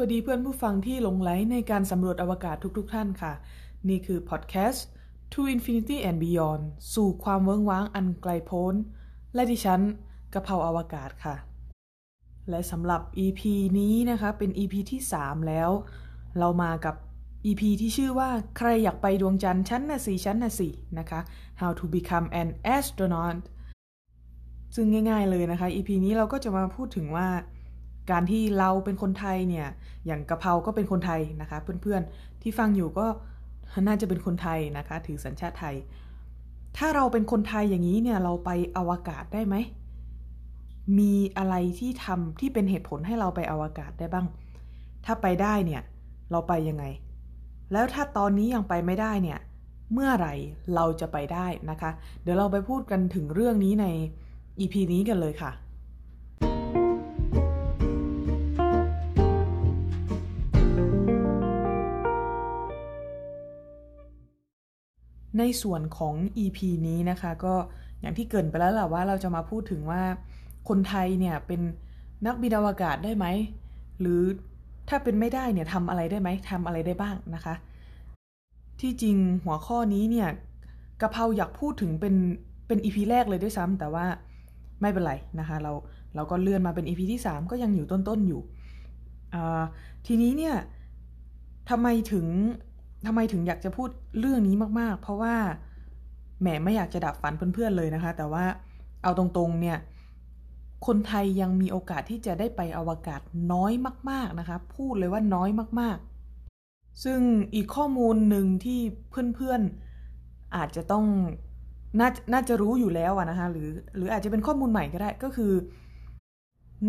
วัสดีเพื่อนผู้ฟังที่หลงไหลในการสำรวจอวกาศทุกๆทท่านค่ะ นี่คือพอดแคสต์ To Infinity and Beyond สู่ความเวิ้งว้างอันไกลโพ้น และดิฉันกระเพราอวกาศค่ะ และสำหรับ EP นี้นะคะเป็น EP ที่ 3 แล้ว เรามากับ EP ที่ชื่อว่าใครอยากไปดวงจันทร์ชั้นน่ะสิชั้นน่ะสินะคะ How to become an astronaut ซึ่งง่ายๆเลยนะคะ EP นี้เราก็จะมาพูดถึงว่า การที่เราเป็นคนไทยเนี่ย อย่างกะเพราก็เป็นคนไทยนะคะ เพื่อนๆที่ฟังอยู่ก็น่าจะเป็นคนไทยนะคะ ถือสัญชาติไทย ถ้าเราเป็นคนไทยอย่างนี้เนี่ยเราไปอวกาศได้ไหม มีอะไรที่ทำที่เป็นเหตุผลให้เราไปอวกาศได้บ้าง ถ้าไปได้เนี่ยเราไปยังไง แล้วถ้าตอนนี้ยังไปไม่ได้เนี่ย เมื่อไหร่เราจะไปได้นะคะ เดี๋ยวเราไปพูดกันถึงเรื่องนี้ใน EP นี้กันเลยค่ะ ในส่วนของ EP นี้นะคะ ก็อย่างที่เกินไปแล้วแหละว่าเราจะมาพูดถึงว่าคนไทยเนี่ยเป็นนักบินอวกาศได้ไหม หรือถ้าเป็นไม่ได้เนี่ยทำอะไรได้ไหมทำอะไรได้บ้างนะคะ ที่จริงหัวข้อนี้เนี่ยกะเพราอยากพูดถึงเป็นเป็น EP แรกเลยด้วยซ้ำแต่ว่าไม่เป็นไรนะคะ เราเราก็เลื่อนมาเป็น EP ที่ 3 ก็ยังอยู่ต้นๆอยู่ทีนี้เนี่ยทำไมถึง ทำไมถึงอยากจะพูดเรื่องนี้มาก ๆ เพราะว่าแหมไม่อยากจะดับฝันเพื่อนๆเลยนะคะ แต่ว่าเอาตรงๆเนี่ยคนไทยยังมีโอกาสที่จะได้ไปอวกาศน้อยมาก ๆนะคะ พูดเลยว่าน้อยมากๆ ซึ่งอีกข้อมูลหนึ่งที่เพื่อนๆอาจจะต้องนน่าจะรู้อยู่แล้วนะคะหรือหรืออาจจะเป็นข้อมูลใหม่ก็ได้ก็คือ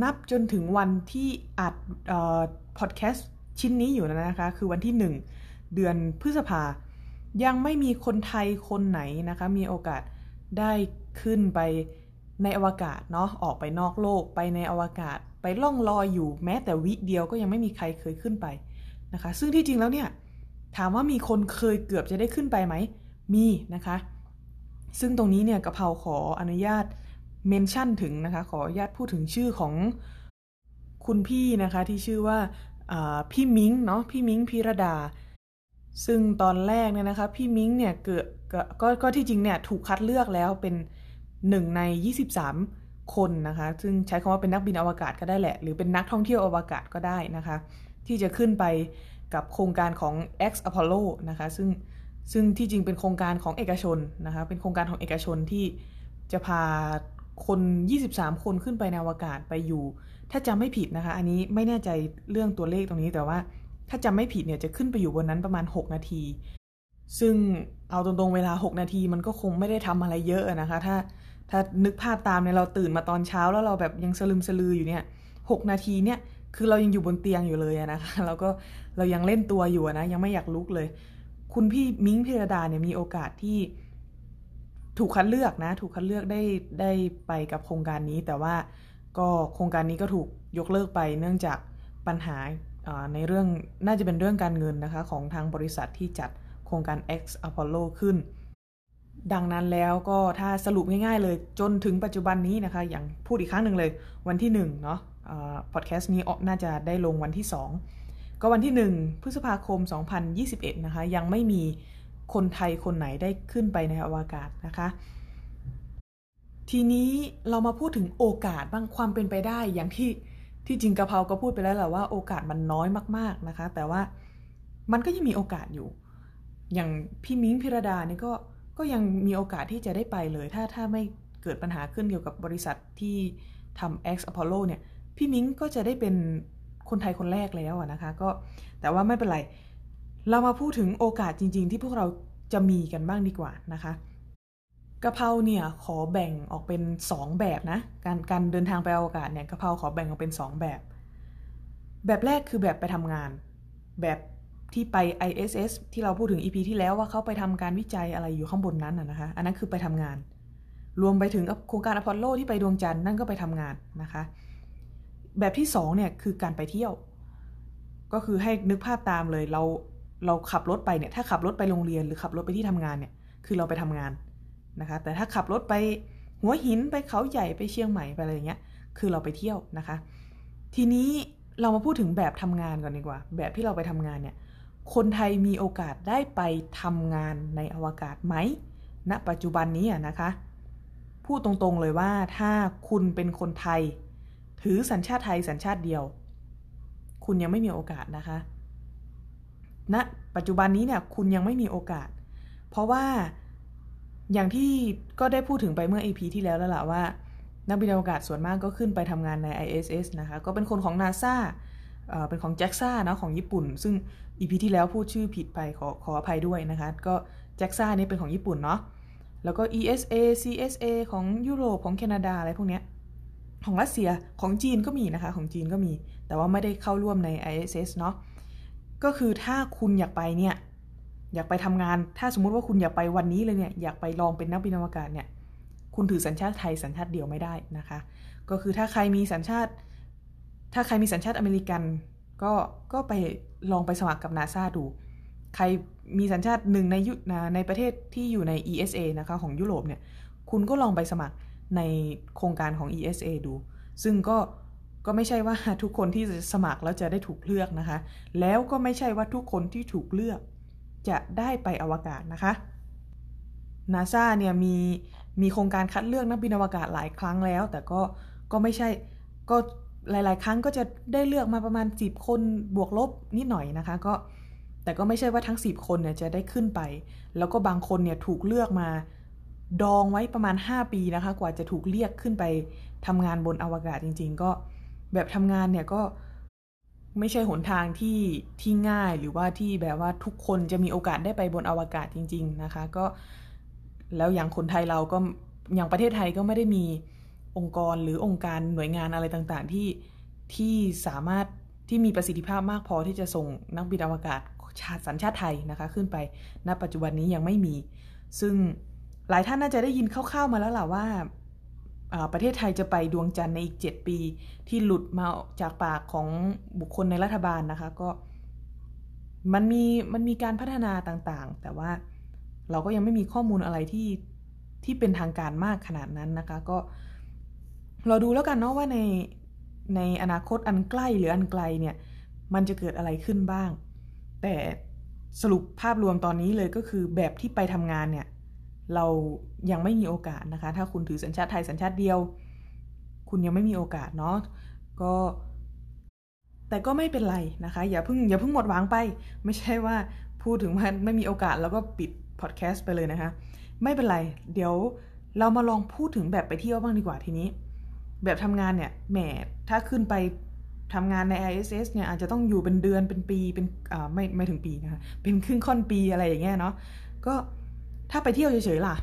นับจนถึงวันที่อัดพอดแคสต์ชิ้นนี้อยู่นะคะ คือวันที่หนึ่ง เดือนพฤษภา ยังไม่มีคนไทยคนไหนนะคะ มีโอกาสได้ขึ้นไปในอวกาศเนาะออกไปนอกโลกไปในอวกาศ ไปล่องลอยอยู่แม้แต่วิเดียวก็ยังไม่มีใครเคยขึ้นไปนะคะ ซึ่งที่จริงแล้วเนี่ยถามว่ามีคนเคยเกือบจะได้ขึ้นไปไหม มีนะคะ ซึ่งตรงนี้เนี่ยกระเพราขออนุญาต mention ถึงนะคะ ขออนุญาตพูดถึงชื่อของคุณพี่นะคะที่ชื่อว่าพี่มิ้งเนาะพี่มิ้งพิรดา ซึ่งตอนแรกเนี่ยนะคะพี่มิ้งเนี่ยเกิดก็ก็ที่จริงเนี่ยถูกคัดเลือกแล้วเป็นหนึ่งใน 23 คนนะคะ ซึ่งใช้คำว่าเป็นนักบินอวกาศก็ได้แหละ หรือเป็นนักท่องเที่ยวอวกาศก็ได้นะคะ ที่จะขึ้นไปกับโครงการของ X Apollo นะคะ ซึ่งซึ่งที่จริงเป็นโครงการของเอกชนนะคะ เป็นโครงการของเอกชนที่จะพาคน 23 คนขึ้นไปในอวกาศไปอยู่ ถ้าจำไม่ผิดนะคะ อันนี้ไม่แน่ใจเรื่องตัวเลขตรงนี้แต่ว่า ถ้าจำไม่ผิดเนี่ยจะขึ้นไปอยู่บนนั้นประมาณ 6 นาที ซึ่งเอาตรงๆเวลา 6 นาทีมันก็คงไม่ได้ทำอะไรเยอะนะคะ ถ้าถ้านึกภาพตามเนี่ยเราตื่นมาตอนเช้าแล้วเราแบบยังสลึมสลืออยู่เนี่ยหนาทีเนี่ยคือเรายังอยู่บนเตียงอยู่เลยนะคะแล้วก็เรายังเล่นตัวอยู่นะยังไม่อยากลุกเลย คุณพี่มิ้งพิรดาเนี่ยมีโอกาสที่ถูกคัดเลือกนะ ถูกคัดเลือกได้ได้ไปกับโครงการนี้ แต่ว่าก็โครงการนี้ก็ถูกยกเลิกไปเนื่องจากปัญหา ในเรื่องน่าจะเป็นเรื่องการเงินนะคะของทางบริษัทที่จัดโครงการ X Apollo ขึ้น ดังนั้นแล้วก็ถ้าสรุปง่ายๆเลยจนถึงปัจจุบันนี้นะคะ อย่างพูดอีกครั้งหนึ่งเลยวันที่1เนาะพอดแคสต์นี้น่าจะได้ลงวันที่ 2 ก็วันที่ 1 พฤษภาคม 2021 นะคะ ยังไม่มีคนไทยคนไหนได้ขึ้นไปในอวกาศนะคะ ทีนี้เรามาพูดถึงโอกาสบ้างความเป็นไปได้อย่างที่ ที่จริงกะเพราก็พูดไปแล้วแหละว่าโอกาสมันน้อยมาก ๆนะคะ แต่ว่ามันก็ยังมีโอกาสอยู่ อย่างพี่มิ้งพิรดานี่ก็ก็ยังมีโอกาสที่จะได้ไปเลย ถ้าถ้าไม่เกิดปัญหาขึ้นเกี่ยวกับบริษัทที่ทำ X Apollo เนี่ย พี่มิ้งก็จะได้เป็นคนไทยคนแรกแล้วนะคะ ก็แต่ว่าไม่เป็นไร เรามาพูดถึงโอกาสจริง ๆ ที่พวกเราจะมีกันบ้างดีกว่านะคะ กะเพราเนี่ยขอแบ่งออกเป็น 2 แบบนะ การการเดินทางไปอวกาศเนี่ยกะเพราขอแบ่งออกเป็น 2 แบบ แบบแรกคือแบบไปทำงาน แบบที่ไป ISS ที่เราพูดถึง EP ที่แล้วว่าเขาไปทำการวิจัยอะไรอยู่ข้างบนนั้นนะคะ อันนั้นคือไปทำงาน รวมไปถึงโครงการอพอลโลที่ไปดวงจันทร์นั่นก็ไปทำงานนะคะ แบบที่2เนี่ยคือการไปเที่ยว ก็คือให้นึกภาพตามเลยเราเราขับรถไปเนี่ยถ้าขับรถไปโรงเรียนหรือขับรถไปที่ทำงานเนี่ยคือเราไปทำงาน นะคะ แต่ถ้าขับรถไปหัวหินไปเขาใหญ่ไปเชียงใหม่ไปอะไรอย่างเงี้ย คือเราไปเที่ยวนะคะ ทีนี้เรามาพูดถึงแบบทำงานก่อนดีกว่า แบบที่เราไปทำงานเนี่ย คนไทยมีโอกาสได้ไปทำงานในอวกาศไหมณนะปัจจุบันนี้นะคะ พูดตรงๆเลยว่าถ้าคุณเป็นคนไทย ถือสัญชาติไทยสัญชาติเดียว คุณยังไม่มีโอกาสนะคะณนะปัจจุบันนี้เนี่ยคุณยังไม่มีโอกาส เพราะว่า อย่างที่ก็ได้พูดถึงไปเมื่อ EP ที่แล้วแล้วล่ะว่า นักบินอวกาศส่วนมากก็ขึ้นไปทำงานใน ISS นะคะ ก็เป็นคนของ NASA เป็นของ JAXA นะของญี่ปุ่น ซึ่ง EP ที่แล้วพูดชื่อผิดไปขอขออภัยด้วยนะคะ ก็ JAXA นี่เป็นของญี่ปุ่นเนาะแล้วก็ ESA CSA ของยุโรปของแคนาดาอะไรพวกเนี้ยของรัสเซียของจีนก็มีนะคะ ของจีนก็มี แต่ว่าไม่ได้เข้าร่วมใน ISS เนาะก็คือถ้าคุณอยากไปเนี่ย อยากไปทำงาน ถ้าสมมุติว่าคุณอยากไปวันนี้เลยเนี่ยอยากไปลองเป็นนักบินอวกาศเนี่ยคุณถือสัญชาติไทยสัญชาติเดียวไม่ได้นะคะ ก็คือถ้าใครมีสัญชาติ ถ้าใครมีสัญชาติอเมริกัน ก็ก็ไปลองไปสมัครกับนาซาดู ใครมีสัญชาติหนึ่งในยุในประเทศที่อยู่ใน ESA นะคะของยุโรปเนี่ยคุณก็ลองไปสมัครในโครงการของ ESA ดู ซึ่งก็ก็ไม่ใช่ว่าทุกคนที่สมัครแล้วจะได้ถูกเลือกนะคะ แล้วก็ไม่ใช่ว่าทุกคนที่ถูกเลือก จะได้ไปอวกาศนะคะนาซาเนี่ยมีมีโครงการคัดเลือกนักบินอวกาศหลายครั้งแล้ว แต่ก็ก็ไม่ใช่ก็หลาย ๆ ครั้งก็จะได้เลือกมาประมาณ10คนบวกลบนิดหน่อยนะคะก็แต่ก็ไม่ใช่ว่าทั้ง 10 คนเนี่ยจะได้ขึ้นไป แล้วก็บางคนเนี่ยถูกเลือกมาดองไว้ประมาณ 5 ปีนะคะ กว่าจะถูกเรียกขึ้นไปทำงานบนอวกาศจริง ๆ ก็แบบทำงานเนี่ยก็ ไม่ใช่หนทางที่ที่ง่ายหรือว่าที่แบบว่าทุกคนจะมีโอกาสได้ไปบนอวกาศจริง ๆนะคะ ก็แล้วอย่างคนไทยเราก็อย่างประเทศไทยก็ไม่ได้มีองค์กรหรือองค์การหน่วยงานอะไรต่างๆ ที่ที่สามารถที่มีประสิทธิภาพมากพอที่จะส่งนักบินอวกาศชาติสัญชาติไทยนะคะ ขึ้นไปณปัจจุบันนี้ยังไม่มี ซึ่งหลายท่านน่าจะได้ยินคร่าวๆมาแล้วล่ะว่า ประเทศไทยจะไปดวงจันทร์ในอีก 7 ปี ที่หลุดมาจากปากของบุคคลในรัฐบาลนะคะ ก็มันมีมันมีการพัฒนาต่างๆ แต่ว่าเราก็ยังไม่มีข้อมูลอะไรที่ที่เป็นทางการมากขนาดนั้นนะคะ ก็เราดูแล้วกันเนาะว่าในในอนาคตอันใกล้หรืออันไกลเนี่ย มันจะเกิดอะไรขึ้นบ้าง แต่สรุปภาพรวมตอนนี้เลยก็คือแบบที่ไปทำงานเนี่ย เรายังไม่มีโอกาสนะคะ ถ้าคุณถือสัญชาติไทยสัญชาติเดียว คุณยังไม่มีโอกาสเนาะก็แต่ก็ไม่เป็นไรนะคะ อย่าเพิ่งอย่าเพิ่งหมดหวังไป ไม่ใช่ว่าพูดถึงว่าไม่มีโอกาสแล้วก็ปิดพอดแคสต์ไปเลยนะคะ ไม่เป็นไร เดี๋ยวเรามาลองพูดถึงแบบไปเที่ยวบ้างดีกว่าทีนี้ แบบทำงานเนี่ยแหมถ้าขึ้นไปทำงานใน ISS เนี่ยอาจจะต้องอยู่เป็นเดือนเป็นปีเป็นอ่าไม่ไม่ถึงปีนะคะเป็นครึ่งค่อนปีอะไรอย่างเงี้ยเนาะก็ ถ้าไปเที่ยวเฉยๆล่ะ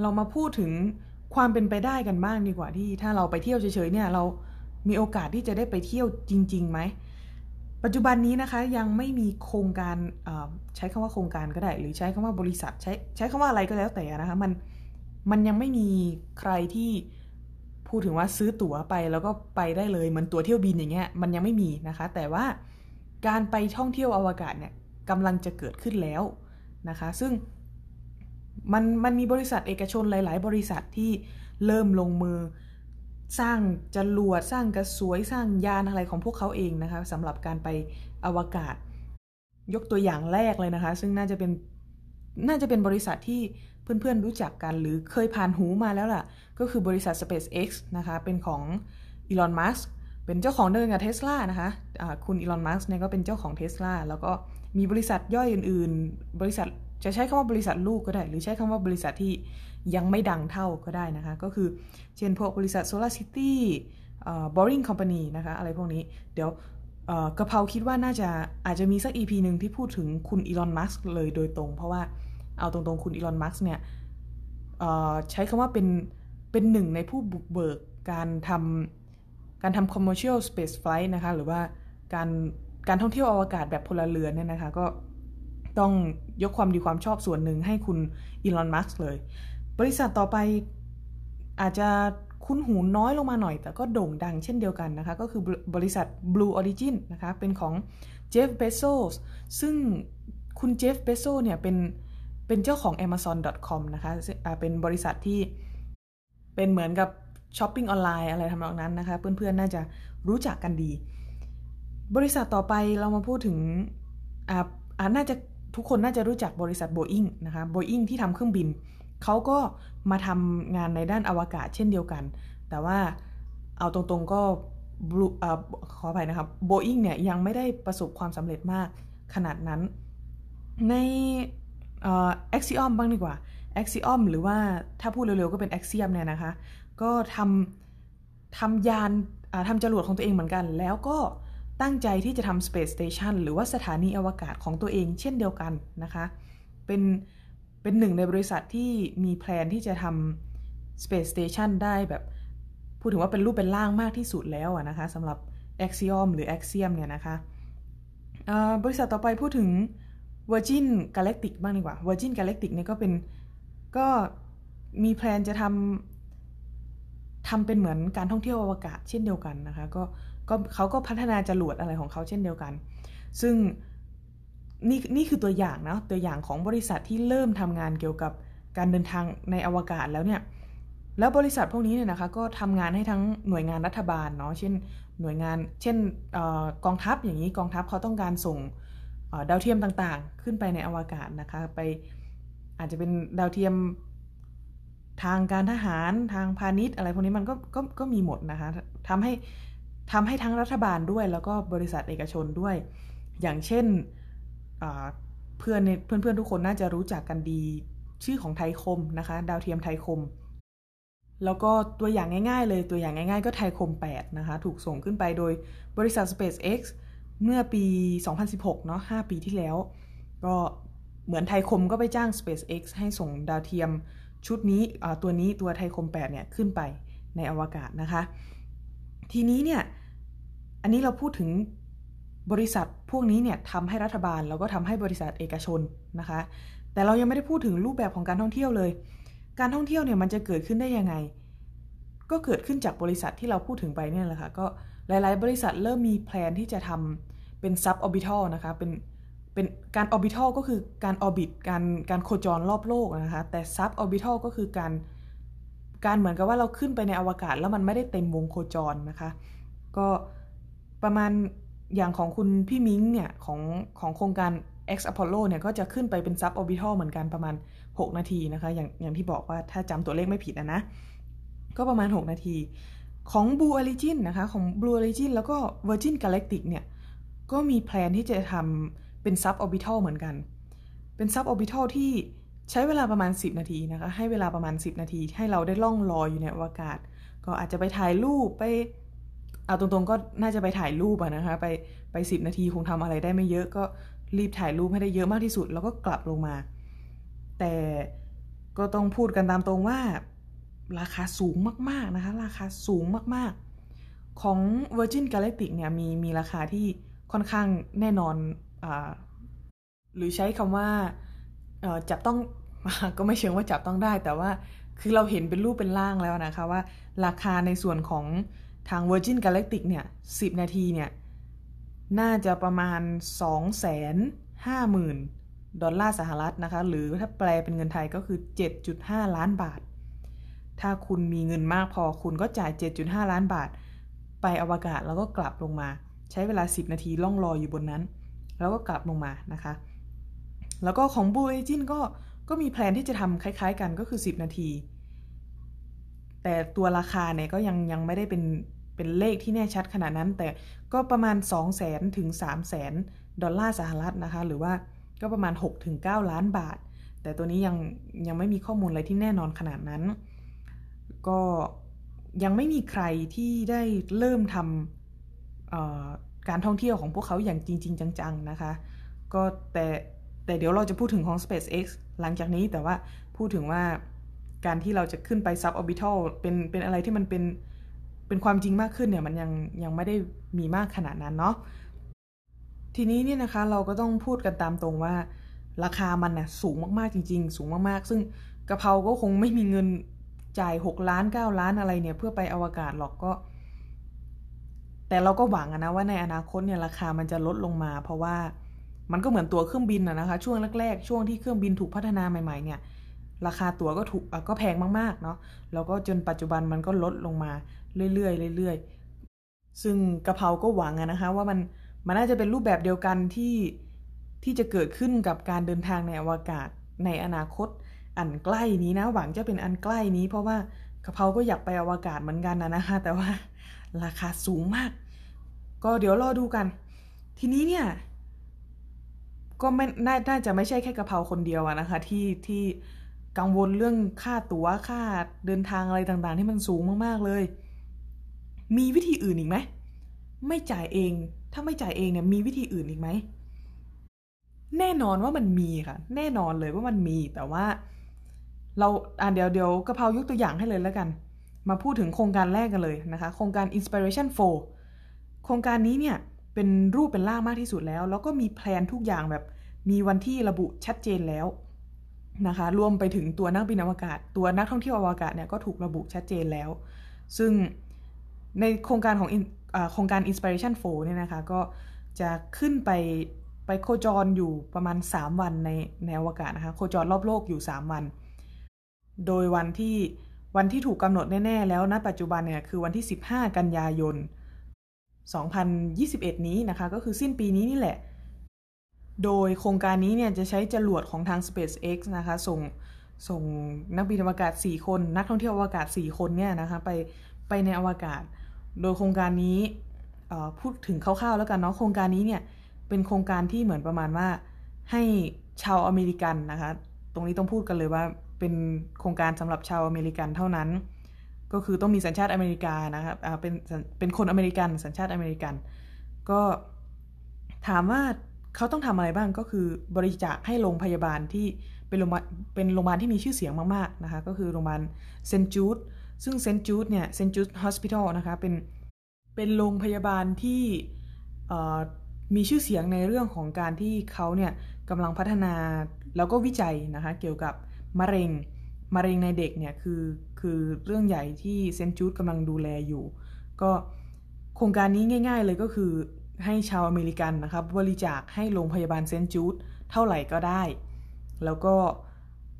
เรามาพูดถึงความเป็นไปได้กันบ้างดีกว่าที่ ถ้าเราไปเที่ยวเฉยๆเนี่ยเรามีโอกาสที่จะได้ไปเที่ยวจริงๆไหมปัจจุบันนี้นะคะยังไม่มีโครงการใช้คำว่าโครงการก็ได้ หรือใช้คำว่าบริษัทใช้ใช้คำว่าอะไรก็แล้วแต่นะคะมันมันยังไม่มีใครที่พูดถึงว่าซื้อตั๋วไปแล้วก็ไปได้เลยเหมือนตั๋วเที่ยวบินอย่างเงี้ยมันยังไม่มีนะคะ แต่ว่าการไปท่องเที่ยวอวกาศเนี่ยกำลังจะเกิดขึ้นแล้วนะคะ ซึ่ง มันมันมีบริษัทเอกชนหลาย ๆ บริษัทที่เริ่มลงมือ สร้างจรวดสร้างกระสวยสร้างยานอะไรของพวกเขาเองนะคะสำหรับการไปอวกาศ ยกตัวอย่างแรกเลยนะคะ ซึ่งน่าจะเป็นน่าจะเป็นบริษัทที่เพื่อน ๆ รู้จักกันหรือเคยผ่านหูมาแล้วล่ะ ก็คือบริษัท SpaceX นะคะ เป็นของอีลอนมัสเป็นเจ้าของเดินกับเทสลานะคะะคุณอีลอนมัสเนี่ยก็เป็นเจ้าของเทสลาแล้วก็มีบริษัทย่อยอื่น ๆ บริษัท จะใช้คำว่าบริษัทลูกก็ได้ หรือใช้คำว่าบริษัทที่ยังไม่ดังเท่าก็ได้นะคะ ก็คือเช่นพวกบริษัท Solar City Boring Company นะคะ อะไรพวกนี้ เดี๋ยวกระเพราคิดว่าน่าจะอาจจะมีสัก EP หนึ่งที่พูดถึงคุณอีลอนมัสก์เลยโดยตรง เพราะว่าเอาตรงๆคุณอีลอนมัสก์เนี่ยใช้คำว่าเป็นเป็นหนึ่งในผู้บุกเบิกการทำการทำ commercial space flight นะคะ หรือว่าการการท่องเที่ยวอวกาศแบบพลเรือนเนี่ยนะคะ ก็ ต้องยกความดีความชอบส่วนหนึ่งให้คุณอีลอนมัสก์เลย บริษัทต่อไปอาจจะคุ้นหูน้อยลงมาหน่อย แต่ก็โด่งดังเช่นเดียวกันนะคะ ก็คือบริษัท Blue Origin นะคะ เป็นของเจฟเบโซสซึ่งคุณเจฟเบโซเนี่ยเป็นเป็นเจ้าของ amazon.com นะคะเป็นบริษัทที่เป็นเหมือนกับช้อปปิ้งออนไลน์อะไรทำนองนั้นนะคะ เพื่อนๆ น่าจะรู้จักกันดี บริษัทต่อไปเรามาพูดถึงอ่าน่าจะ ทุกคนน่าจะรู้จักบริษัทโบอิงนะคะโบอิงที่ทำเครื่องบิน เขาก็มาทำงานในด้านอวกาศเช่นเดียวกัน แต่ว่าเอาตรงๆก็ขออภัยนะครับโบอิงเนี่ยยังไม่ได้ประสบความสำเร็จมากขนาดนั้น ใน Axiom บ้างดีกว่า Axiom หรือว่าถ้าพูดเร็วๆก็เป็น Axiom เนี่ยนะคะ ก็ทำทำยานทำจรวดของตัวเองเหมือนกัน แล้วก็ ตั้งใจที่จะทำ Space Station หรือว่าสถานีอวกาศของตัวเองเช่นเดียวกันนะคะ เป็นเป็นหนึ่งในบริษัทที่มี plan ที่จะทำ Space Station ได้แบบพูดถึงว่าเป็นรูปเป็นร่างมากที่สุดแล้วนะคะสำหรับ Axiom หรือ Axiom เนี่ยนะคะบริษัทต่อไปพูดถึง Virgin Galactic บ้างดีกว่า Virgin Galactic เนี่ยก็เป็นก็มีแพลนจะทำทำเป็นเหมือนการท่องเที่ยวอวกาศเช่นเดียวกันนะคะ ก็ ก็เขาก็พัฒนาจรวดอะไรของเขาเช่นเดียวกัน ซึ่งนี่นี่คือตัวอย่างนะตัวอย่างของบริษัทที่เริ่มทำงานเกี่ยวกับการเดินทางในอวกาศแล้วเนี่ยแล้วบริษัทพวกนี้เนี่ยนะคะก็ทำงานให้ทั้งหน่วยงานรัฐบาลเนาะเช่นหน่วยงาน เช่นกองทัพอย่างนี้กองทัพเขาต้องการส่งดาวเทียมต่างๆ ขึ้นไปในอวกาศนะคะไปอาจจะเป็นดาวเทียมทางการทหารทางพาณิชย์อะไรพวกนี้มันก็ก็ก็มีหมดนะคะทำให้ ทำให้ทั้งรัฐบาลด้วย แล้วก็บริษัทเอกชนด้วย อย่างเช่นเพื่อนเพื่อนเพื่อนทุกคนน่าจะรู้จักกันดีชื่อของไทยคมนะคะ ดาวเทียมไทยคม แล้วก็ตัวอย่างง่ายๆ เลยตัวอย่างง่ายๆ ก็ไทยคม 8 นะคะ ถูกส่งขึ้นไปโดยบริษัท SpaceX เมื่อปี 2016 เนาะ5ปีที่แล้ว ก็เหมือนไทยคมก็ไปจ้าง SpaceX ให้ส่งดาวเทียมชุดนี้ตัวนี้ตัวไทยคม 8 เนี่ย ขึ้นไปในอวกาศนะคะ ทีนี้เนี่ย อันนี้เราพูดถึงบริษัทพวกนี้เนี่ยทำให้รัฐบาลแล้วก็ทำให้บริษัทเอกชนนะคะ แต่เรายังไม่ได้พูดถึงรูปแบบของการท่องเที่ยวเลย การท่องเที่ยวเนี่ยมันจะเกิดขึ้นได้ยังไง ก็เกิดขึ้นจากบริษัทที่เราพูดถึงไปเนี่ยแหละค่ะ ก็หลาย ๆ บริษัทเริ่มมี plan ที่จะทำเป็น suborbital นะคะ เป็นเป็นการออร์บิทัลก็คือการ orbit การการโคจรรอบโลกนะคะ แต่ suborbital ก็คือการ การเหมือนกับว่าเราขึ้นไปในอวกาศแล้วมันไม่ได้เต็มวงโคจรนะคะ ก็ประมาณอย่างของคุณพี่มิ้งเนี่ยของของโครงการ AXE Apollo เนี่ยก็จะขึ้นไปเป็น suborbital เหมือนกันประมาณ 6 นาทีนะคะ อย่างอย่างที่บอกว่าถ้าจำตัวเลขไม่ผิดนะนะ ก็ประมาณ 6 นาที ของ Blue Origin นะคะ ของ Blue Origin แล้วก็ Virgin Galactic เนี่ย ก็มี plan ที่จะทำเป็น suborbital เหมือนกัน เป็น suborbital ที่ ใช้เวลาประมาณ 10 นาทีนะคะ ให้เวลาประมาณ 10 นาที ให้เราได้ล่องลอยอยู่ในอวกาศ ก็อาจจะไปถ่ายรูปไป เอาตรงๆก็น่าจะไปถ่ายรูปอะนะคะ ไปไปสิบนาทีคงทำอะไรได้ไม่เยอะก็รีบถ่ายรูปให้ได้เยอะมากที่สุด แล้วก็กลับลงมา แต่ก็ต้องพูดกันตามตรงว่า ราคาสูงมากๆนะคะ ราคาสูงมากๆ ของ Virgin Galactic เนี่ยมีมีราคาที่ค่อนข้างแน่นอนอหรือใช้คำว่าจับต้อง ก็ไม่เชิงว่าจับต้องได้ แต่ว่าคือเราเห็นเป็นรูปเป็นร่างแล้วนะคะว่า ราคาในส่วนของทาง Virgin Galactic เนี่ย 10 นาทีเนี่ย น่าจะประมาณ 250,000 ดอลลาร์สหรัฐนะคะ หรือถ้าแปลเป็นเงินไทยก็คือ 7.5 ล้านบาท ถ้าคุณมีเงินมากพอคุณก็จ่าย 7.5 ล้านบาท ไปอวกาศแล้วก็กลับลงมา ใช้เวลา 10 นาทีล่องลอยอยู่บนนั้น แล้วก็กลับลงมานะคะ แล้วก็ของ Blue Origin ก็ ก็มีแพลนที่จะทำคล้าย ๆ กันก็คือ 10 นาที แต่ตัวราคาเนี่ยก็ยังยังไม่ได้เป็นเป็นเลขที่แน่ชัดขนาดนั้น แต่ก็ประมาณ 2 0 0แสนถึง3 0 0แสนดอลลาร์สหรัฐนะคะ หรือว่าก็ประมาณ6ถึง9ล้านบาท แต่ตัวนี้ยังยังไม่มีข้อมูลอะไรที่แน่นอนขนาดนั้น ก็ยังไม่มีใครที่ได้เริ่มทำการท่องเที่ยวของพวกเขาอย่างจริง ๆ จัง ๆ นะคะ ก็แต่ แต่เดี๋ยวเราจะพูดถึงของ SpaceX หลังจากนี้แต่ว่าพูดถึงว่าการที่เราจะขึ้นไป suborbital เป็นเป็นอะไรที่มันเป็นเป็นความจริงมากขึ้นเนี่ยมันยังยังไม่ได้มีมากขนาดนั้นเนาะทีนี้เนี่ยนะคะเราก็ต้องพูดกันตามตรงว่า ราคามันนะ่ะสูงมากๆจริง ๆ สูงมากๆ ซึ่งกะเพราก็คงไม่มีเงินจ่าย 6 ล้าน 9 ล้านอะไรเนี่ยเพื่อไปอวกาศหรอกก็ แต่เราก็หวังนะว่าในอนาคตเนี่ยราคามันจะลดลงมา เพราะว่า มันก็เหมือนตัวเครื่องบินอะนะคะ ช่วงแรกๆ ช่วงที่เครื่องบินถูกพัฒนาใหม่ๆเนี่ย ราคาตั๋วก็ถูกก็แพงมากๆเนาะแล้วก็จนปัจจุบันมันก็ลดลงมาเรื่อยๆเรื่อยๆ ซึ่งกะเพราก็หวังนะคะ ว่ามันมันน่าจะเป็นรูปแบบเดียวกันที่ที่จะเกิดขึ้นกับการเดินทางในอวกาศในอนาคต อันใกล้นี้นะ หวังจะเป็นอันใกล้นี้ เพราะว่ากระเพราก็อยากไปอวกาศเหมือนกันนะนะคะ แต่ว่าราคาสูงมาก ก็เดี๋ยวรอดูกัน ทีนี้เนี่ย ก็ไม่น่าน่าจะไม่ใช่แค่กระเพราคนเดียวนะคะ ที่ที่กังวลเรื่องค่าตัว๋วค่าเดินทางอะไรต่างๆ ที่มันสูงมากๆเลย มีวิธีอื่นอีกไหมไม่จ่ายเอง ถ้าไม่จ่ายเองเนี่ยมีวิธีอื่นอีกไหมแน่นอนว่ามันมีค่ะ แน่นอนเลยว่ามันมีแต่ว่า เราอ่าเดี๋ยวเดี๋ยวกระเพรายกตัวอย่างให้เลยแล้วกัน มาพูดถึงโครงการแรกกันเลยนะคะ โครงการ Inspiration 4โครงการนี้เนี่ย เป็นรูปเป็นร่างมากที่สุดแล้ว แล้วก็มีแพลนทุกอย่างแบบมีวันที่ระบุชัดเจนแล้วนะคะ รวมไปถึงตัวนักบินอวกาศ ตัวนักท่องเที่ยวอวกาศเนี่ยก็ถูกระบุชัดเจนแล้ว ซึ่งในโครงการของโครงการ Inspiration 4เนี่ยนะคะ ก็จะขึ้นไปไปโคจรอยู่ประมาณ 3 วันในในอวกาศนะคะ โคจรรอบโลกอยู่ 3 วัน โดยวันที่วันที่ถูกกำหนดแน่ ๆ แล้วณปัจจุบันเนี่ยคือวันที่ 15 กันยายน 2021 นี้นะคะ ก็คือสิ้นปีนี้นี่แหละ โดยโครงการนี้เนี่ยจะใช้จรวดของทาง SpaceX นะคะ ส่งส่งนักบินอวกาศ 4 คน นักท่องเที่ยวอวกาศ 4 คนเนี่ยนะคะไปไปในอวกาศ โดยโครงการนี้พูดถึงคร่าวๆแล้วกันเนาะโครงการนี้เนี่ยเป็นโครงการที่เหมือนประมาณว่าให้ชาวอเมริกันนะคะ ตรงนี้ต้องพูดกันเลยว่าเป็นโครงการสำหรับชาวอเมริกันเท่านั้น ก็คือต้องมีสัญชาติอเมริกานะครับเป็นเป็นคนอเมริกันสัญชาติอเมริกัน ก็ถามว่าเขาต้องทำอะไรบ้างก็คือบริจาคให้โรงพยาบาลที่เป็นโรงพยาบาลเป็นโรงพยาบาลที่มีชื่อเสียงมากๆนะคะก็คือโรงพยาบาล St. Jude ซึ่ง St. Jude เนี่ย St. Jude Hospital นะคะเป็นเป็นโรงพยาบาลที่มีชื่อเสียงในเรื่องของการที่เขาเนี่ยกำลังพัฒนาแล้วก็วิจัยนะคะเกี่ยวกับมะเร็ง มะเร็งในเด็กเนี่ยคือคือเรื่องใหญ่ที่ St. Jude กำลังดูแลอยู่ ก็โครงการนี้ง่าย ๆ เลยก็คือให้ชาวอเมริกันนะครับ บริจาคให้โรงพยาบาล St. Judeเท่าไหร่ก็ได้ แล้วก็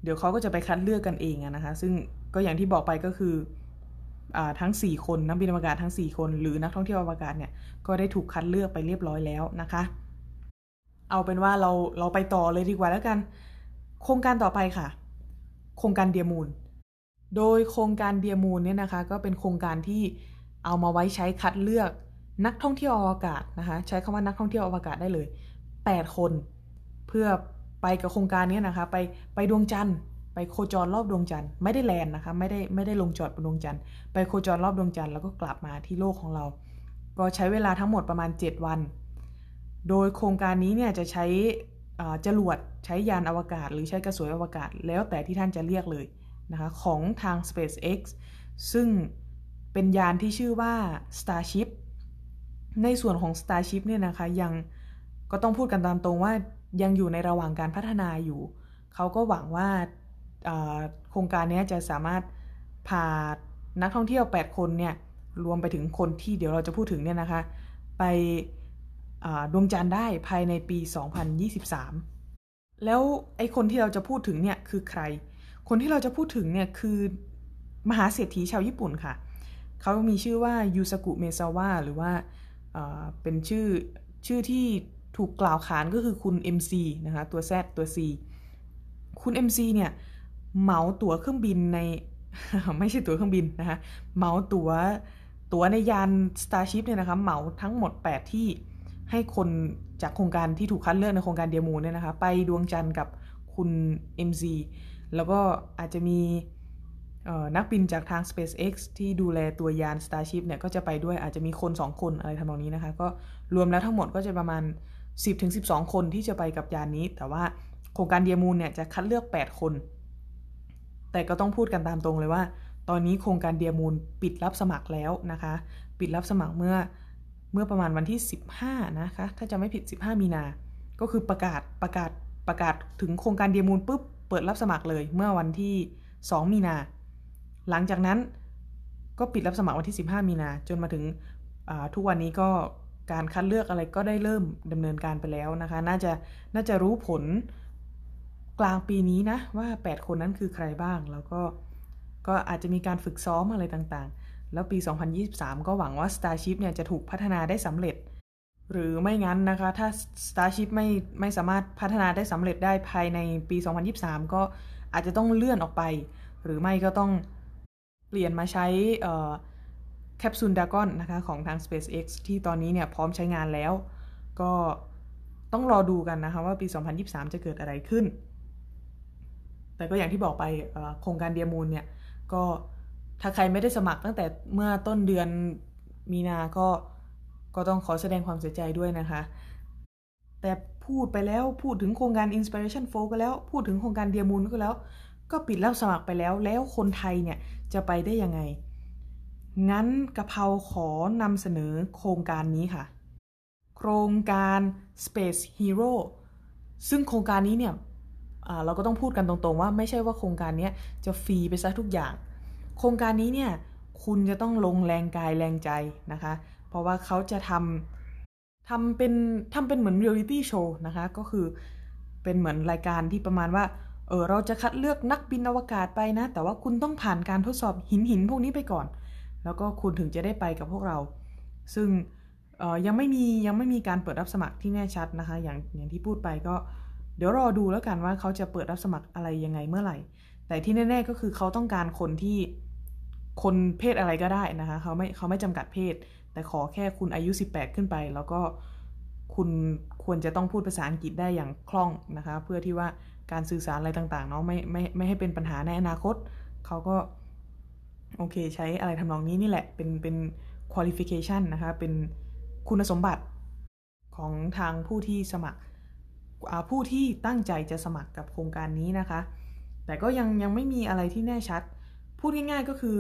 เดี๋ยวเขาก็จะไปคัดเลือกกันเองนะคะ ซึ่งก็อย่างที่บอกไปก็คือทั้ง 4 คนนักบินอวกาศทั้ง 4 คน หรือนักท่องเที่ยวอวกาศเนี่ยก็ได้ถูกคัดเลือกไปเรียบร้อยแล้วนะคะ เอาเป็นว่าเราเราไปต่อเลยดีกว่าแล้วกัน โครงการต่อไปค่ะ โครงการเดียมูล โดยโครงการเดียมูลเนี่ยนะคะ ก็เป็นโครงการที่เอามาไว้ใช้คัดเลือกนักท่องเที่ยวอวกาศนะคะ ใช้คำว่านักท่องเที่ยวอวกาศได้เลย 8 คน เพื่อไปกับโครงการนี้นะคะ ไปไปดวงจันทร์ ไปโคจรรอบดวงจันทร์ไม่ได้แลนนะคะ ไม่ได้ไม่ได้ลงจอดบนดวงจันทร์ไปโคจรรอบดวงจันทร์แล้วก็กลับมาที่โลกของเรา ก็ใช้เวลาทั้งหมดประมาณ 7 วัน โดยโครงการนี้เนี่ยจะใช้ จรวดใช้ยานอวกาศ หรือใช้กระสวยอวกาศ แล้วแต่ที่ท่านจะเรียกเลยนะคะของทาง SpaceX ซึ่งเป็นยานที่ชื่อว่า Starship ในส่วนของ Starship เนี่ยนะคะยังก็ต้องพูดกันตามตรงว่ายังอยู่ในระหว่างการพัฒนาอยู่ เขาก็หวังว่าโครงการนี้จะสามารถพานักท่องเที่ยว 8 คนเนี่ยรวมไปถึงคนที่เดี๋ยวเราจะพูดถึงเนี่ยนะคะ ไป ดวงจันทร์ได้ภายในปี 2023 แล้วไอ้คนที่เราจะพูดถึงเนี่ยคือใคร คนที่เราจะพูดถึงเนี่ยคือมหาเศรษฐีชาวญี่ปุ่นค่ะ เขามีชื่อว่ายูสกุเมซาวะหรือว่าเป็นชื่อชื่อที่ถูกกล่าวขานก็คือคุณ MC นะคะตัว Z ตัว C คุณ MC เนี่ยเหมาตั๋วเครื่องบินใน ไม่ใช่ตั๋วเครื่องบินนะคะเหมาตั๋วตั๋วในยาน Starship เนี่ยนะคะเหมาทั้งหมด 8 ที่ ให้คนจากโครงการที่ถูกคัดเลือกในโครงการเดียมูเนี่ยนะคะ ไปดวงจันทร์กับคุณ MZ แล้วก็อาจจะมีนักบินจากทาง SpaceX ที่ดูแลตัวยาน Starship เนี่ยก็จะไปด้วยอาจจะมีคน 2 คนอะไรทำนองนี้นะคะ ก็รวมแล้วทั้งหมดก็จะประมาณ 10-12 คนที่จะไปกับยานนี้ แต่ว่าโครงการเดียมูนเนี่ยจะคัดเลือก 8 คน แต่ก็ต้องพูดกันตามตรงเลยว่า ตอนนี้โครงการเดียมูลปิดรับสมัครแล้วนะคะ ปิดรับสมัครเมื่อ เมื่อประมาณวันที่ 15 นะคะ ถ้าจะไม่ผิด 15 มีนา ก็คือประกาศประกาศประกาศถึงโครงการเดียมูลปุ๊บเปิดรับสมัครเลยเมื่อวันที่ 2 มีนา หลังจากนั้นก็ปิดรับสมัครวันที่ 15 มีนา จนมาถึงทุกวันนี้ก็การคัดเลือกอะไรก็ได้เริ่มดำเนินการไปแล้วนะคะ น่าจะน่าจะรู้ผลกลางปีนี้นะว่า 8 คนนั้นคือใครบ้าง แล้วก็ก็อาจจะมีการฝึกซ้อมอะไรต่างๆ แล้วปี 2023 ก็หวังว่า Starship เนี่ยจะถูกพัฒนาได้สำเร็จ หรือไม่งั้นนะคะ ถ้า Starship ไม่ไม่สามารถพัฒนาได้สำเร็จได้ภายในปี 2023 ก็อาจจะต้องเลื่อนออกไป หรือไม่ก็ต้องเปลี่ยนมาใช้แคปซูลดากอนนะคะของทาง SpaceX ที่ตอนนี้เนี่ยพร้อมใช้งานแล้ว ก็ต้องรอดูกันนะคะว่าปี 2023 จะเกิดอะไรขึ้น แต่ก็อย่างที่บอกไปโครงการเดียมูลเนี่ยก็ ถ้าใครไม่ได้สมัครตั้งแต่เมื่อต้นเดือนมีนาก็ก็ต้องขอแสดงความเสียใจด้วยนะคะ แต่พูดไปแล้วพูดถึงโครงการ Inspiration 4ก็แล้ว พูดถึงโครงการเดียมูลก็แล้ว ก็ปิดรับสมัครไปแล้ว แล้วคนไทยเนี่ยจะไปได้ยังไง งั้นกะเพราขอนำเสนอโครงการนี้ค่ะ โครงการ Space Hero ซึ่งโครงการนี้เนี่ยเราก็ต้องพูดกันตรงๆว่าไม่ใช่ว่าโครงการนี้จะฟรีไปซะทุกอย่าง โครงการนี้เนี่ยคุณจะต้องลงแรงกายแรงใจนะคะ เพราะว่าเขาจะทำทำเป็นทำเป็นเหมือนเรียลลิตี้โชว์นะคะ ก็คือเป็นเหมือนรายการที่ประมาณว่าเออเราจะคัดเลือกนักบินอวกาศไปนะ แต่ว่าคุณต้องผ่านการทดสอบหินหินพวกนี้ไปก่อน แล้วก็คุณถึงจะได้ไปกับพวกเรา ซึ่งยังไม่มียังไม่มีการเปิดรับสมัครที่แน่ชัดนะคะ อย่างอย่างที่พูดไปก็เดี๋ยวรอดูแล้วกันว่าเขาจะเปิดรับสมัครอะไรยังไงเมื่อไหร่ แต่ที่แน่ ๆ ก็คือเขาต้องการคนที่ คนเพศอะไรก็ได้นะคะเขาไม่เขาไม่จำกัดเพศ แต่ขอแค่คุณอายุ 18 ขึ้นไป แล้วก็คุณควรจะต้องพูดภาษาอังกฤษได้อย่างคล่องนะคะ เพื่อที่ว่าการสื่อสารอะไรต่างๆเนาะไม่ไม่ไม่ให้เป็นปัญหาในอนาคต เขาก็ โอเค ใช้อะไรทำนองนี้นี่แหละ เป็นเป็น qualification นะคะ เป็นคุณสมบัติของทางผู้ที่สมัครผู้ที่ตั้งใจจะสมัครกับโครงการนี้นะคะ แต่ก็ยังยังไม่มีอะไรที่แน่ชัด พูดง่ายๆก็คือ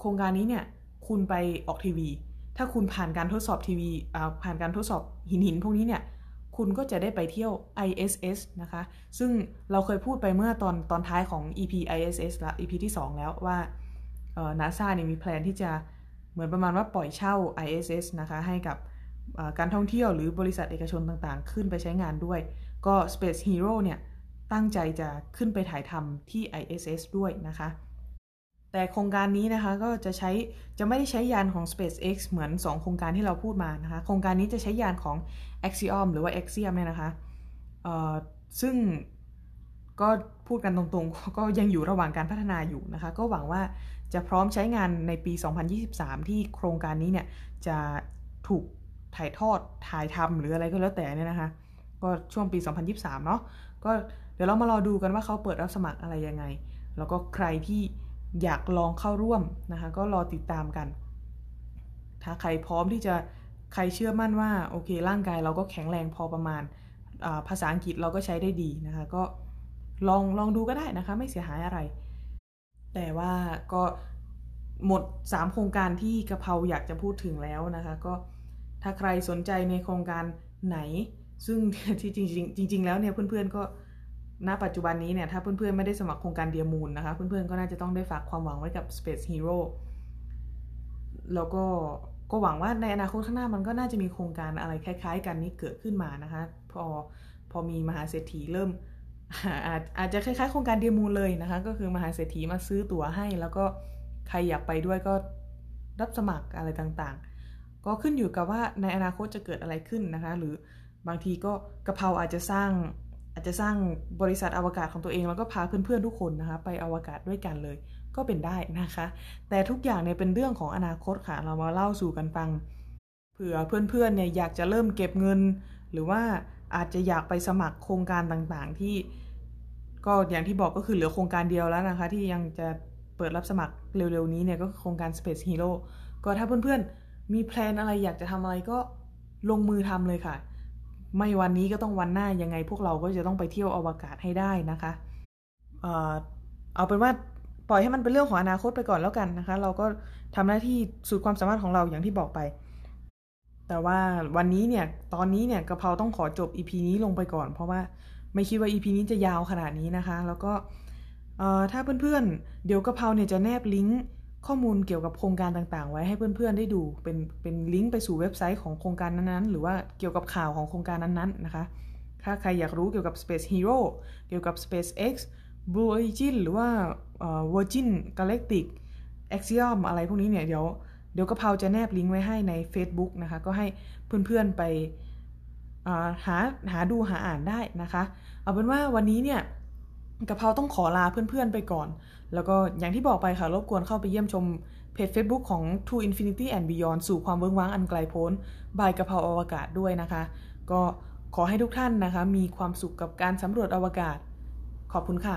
โครงการนี้เนี่ยคุณไปออกทีวี ถ้าคุณผ่านการทดสอบทีวีผ่านการทดสอบหินหินพวกนี้เนี่ยคุณก็จะได้ไปเที่ยว ISS นะคะ ซึ่งเราเคยพูดไปเมื่อตอนตอนท้ายของ EP ISS ละ EP ที่ 2 แล้วว่านาซาเนี่ยมีแพลนที่จะเหมือนประมาณว่าปล่อยเช่า ISS นะคะ ให้กับการท่องเที่ยวหรือบริษัทเอกชนต่างๆ ขึ้นไปใช้งานด้วย ก็ Space Hero เนี่ย ตั้งใจจะขึ้นไปถ่ายทำที่ ISS ด้วยนะคะ แต่โครงการนี้นะคะก็จะใช้จะไม่ได้ใช้ยานของ SpaceX เหมือน 2 โครงการที่เราพูดมานะคะ โครงการนี้จะใช้ยานของ Axiom หรือว่า Axiom เนี่ยนะคะซึ่งก็พูดกันตรงๆ ก็ยังอยู่ระหว่างการพัฒนาอยู่นะคะ ก็หวังว่าจะพร้อมใช้งานในปี 2023 ที่โครงการนี้เนี่ยจะถูกถ่ายทอดถ่ายทำหรืออะไรก็แล้วแต่เนี่ยนะคะ ก็ช่วงปี 2023 เนาะก็เดี๋ยวเรามารอดูกันว่าเขาเปิดรับสมัครอะไรยังไง แล้วก็ใครที่ อยากลองเข้าร่วมนะคะก็รอติดตามกัน ถ้าใครพร้อมที่จะใครเชื่อมั่นว่าโอเคร่างกายเราก็แข็งแรงพอประมาณภาษาอังกฤษเราก็ใช้ได้ดีนะคะก็ลองลองดูก็ได้นะคะไม่เสียหายอะไร แต่ว่าก็หมด 3 โครงการที่กระเพราอยากจะพูดถึงแล้วนะคะก็ถ้าใครสนใจในโครงการไหน ซึ่งที่จริงจริงแล้วเนี่ยเพื่อนๆก็ ณปัจจุบันนี้เนี่ยถ้าเพื่อนๆไม่ได้สมัครโครงการเดียมูลนะคะ เพื่อนๆก็น่าจะต้องได้ฝากความหวังไว้กับ Space Hero แล้วก็ก็หวังว่าในอนาคตข้างหน้ามันก็น่าจะมีโครงการอะไรคล้าย ๆ กันนี้เกิดขึ้นมานะคะ พอพอมีมหาเศรษฐีเริ่มอาจอาจจะคล้ายๆโครงการเดียมูลเลยนะคะ ก็คือมหาเศรษฐีมาซื้อตั๋วให้ แล้วก็ใครอยากไปด้วยก็รับสมัครอะไรต่างๆ ก็ขึ้นอยู่กับว่าในอนาคตจะเกิดอะไรขึ้นนะคะ หรือบางทีก็กระเพราอาจจะสร้าง อาจจะสร้างบริษัทอวกาศของตัวเอง แล้วก็พาเพื่อนๆทุกคนนะคะ ไปอวกาศด้วยกันเลย ก็เป็นได้นะคะ แต่ทุกอย่างเนี่ยเป็นเรื่องของอนาคตค่ะ เรามาเล่าสู่กันฟังเผื่อเพื่อนๆเนี่ยอยากจะเริ่มเก็บเงิน หรือว่าอาจจะอยากไปสมัครโครงการต่างๆที่ ก็อย่างที่บอกก็คือเหลือโครงการเดียวแล้วนะคะ ที่ยังจะเปิดรับสมัครเร็วๆนี้เนี่ยก็โครงการ Space Hero ก็ถ้าเพื่อนๆมีแพลนอะไรอยากจะทำอะไรก็ลงมือทำเลยค่ะ ไม่วันนี้ก็ต้องวันหน้ายังไง พวกเราก็จะต้องไปเที่ยวอวกาศให้ได้นะคะเอ่อเอาเป็นว่าปล่อยให้มันเป็นเรื่องของอนาคตไปก่อนแล้วกันนะคะ เราก็ทำหน้าที่สุดความสามารถของเราอย่างที่บอกไป แต่ว่าวันนี้เนี่ย ตอนนี้เนี่ยกระเพราต้องขอจบ EP นี้ลงไปก่อน เพราะว่าไม่คิดว่า EP นี้จะยาวขนาดนี้นะคะ แล้วก็ถ้าเพื่อนๆเดี๋ยวกระเพราเนี่ยจะแนบลิงก์ ข้อมูลเกี่ยวกับโครงการต่างๆ ไว้ให้เพื่อนๆได้ดู เป็นเป็นลิงก์ไปสู่เว็บไซต์ของโครงการนั้นๆ หรือว่าเกี่ยวกับข่าวของโครงการนั้นๆ นะคะ ถ้าใครอยากรู้เกี่ยวกับ Space Hero เกี่ยวกับ SpaceX Blue Origin หรือว่า Virgin Galactic Axiom อะไรพวกนี้เนี่ยเดี๋ยวเดี๋ยวกะเพราจะแนบลิงก์ไว้ให้ใน Facebook นะคะ ก็ให้เพื่อนๆไปหาหาดูหาอ่านได้นะคะ เอาเป็นว่าวันนี้เนี่ย กะเพราต้องขอลาเพื่อนๆไปก่อน แล้วก็อย่างที่บอกไปค่ะ รบกวนเข้าไปเยี่ยมชมเพจ Facebook ของ To Infinity and Beyond สู่ความเวิ้งว้างอันไกลโพ้นบายกะเพราอวกาศด้วยนะคะ ก็ขอให้ทุกท่านนะคะ มีความสุขกับการสำรวจอวกาศ ขอบคุณค่ะ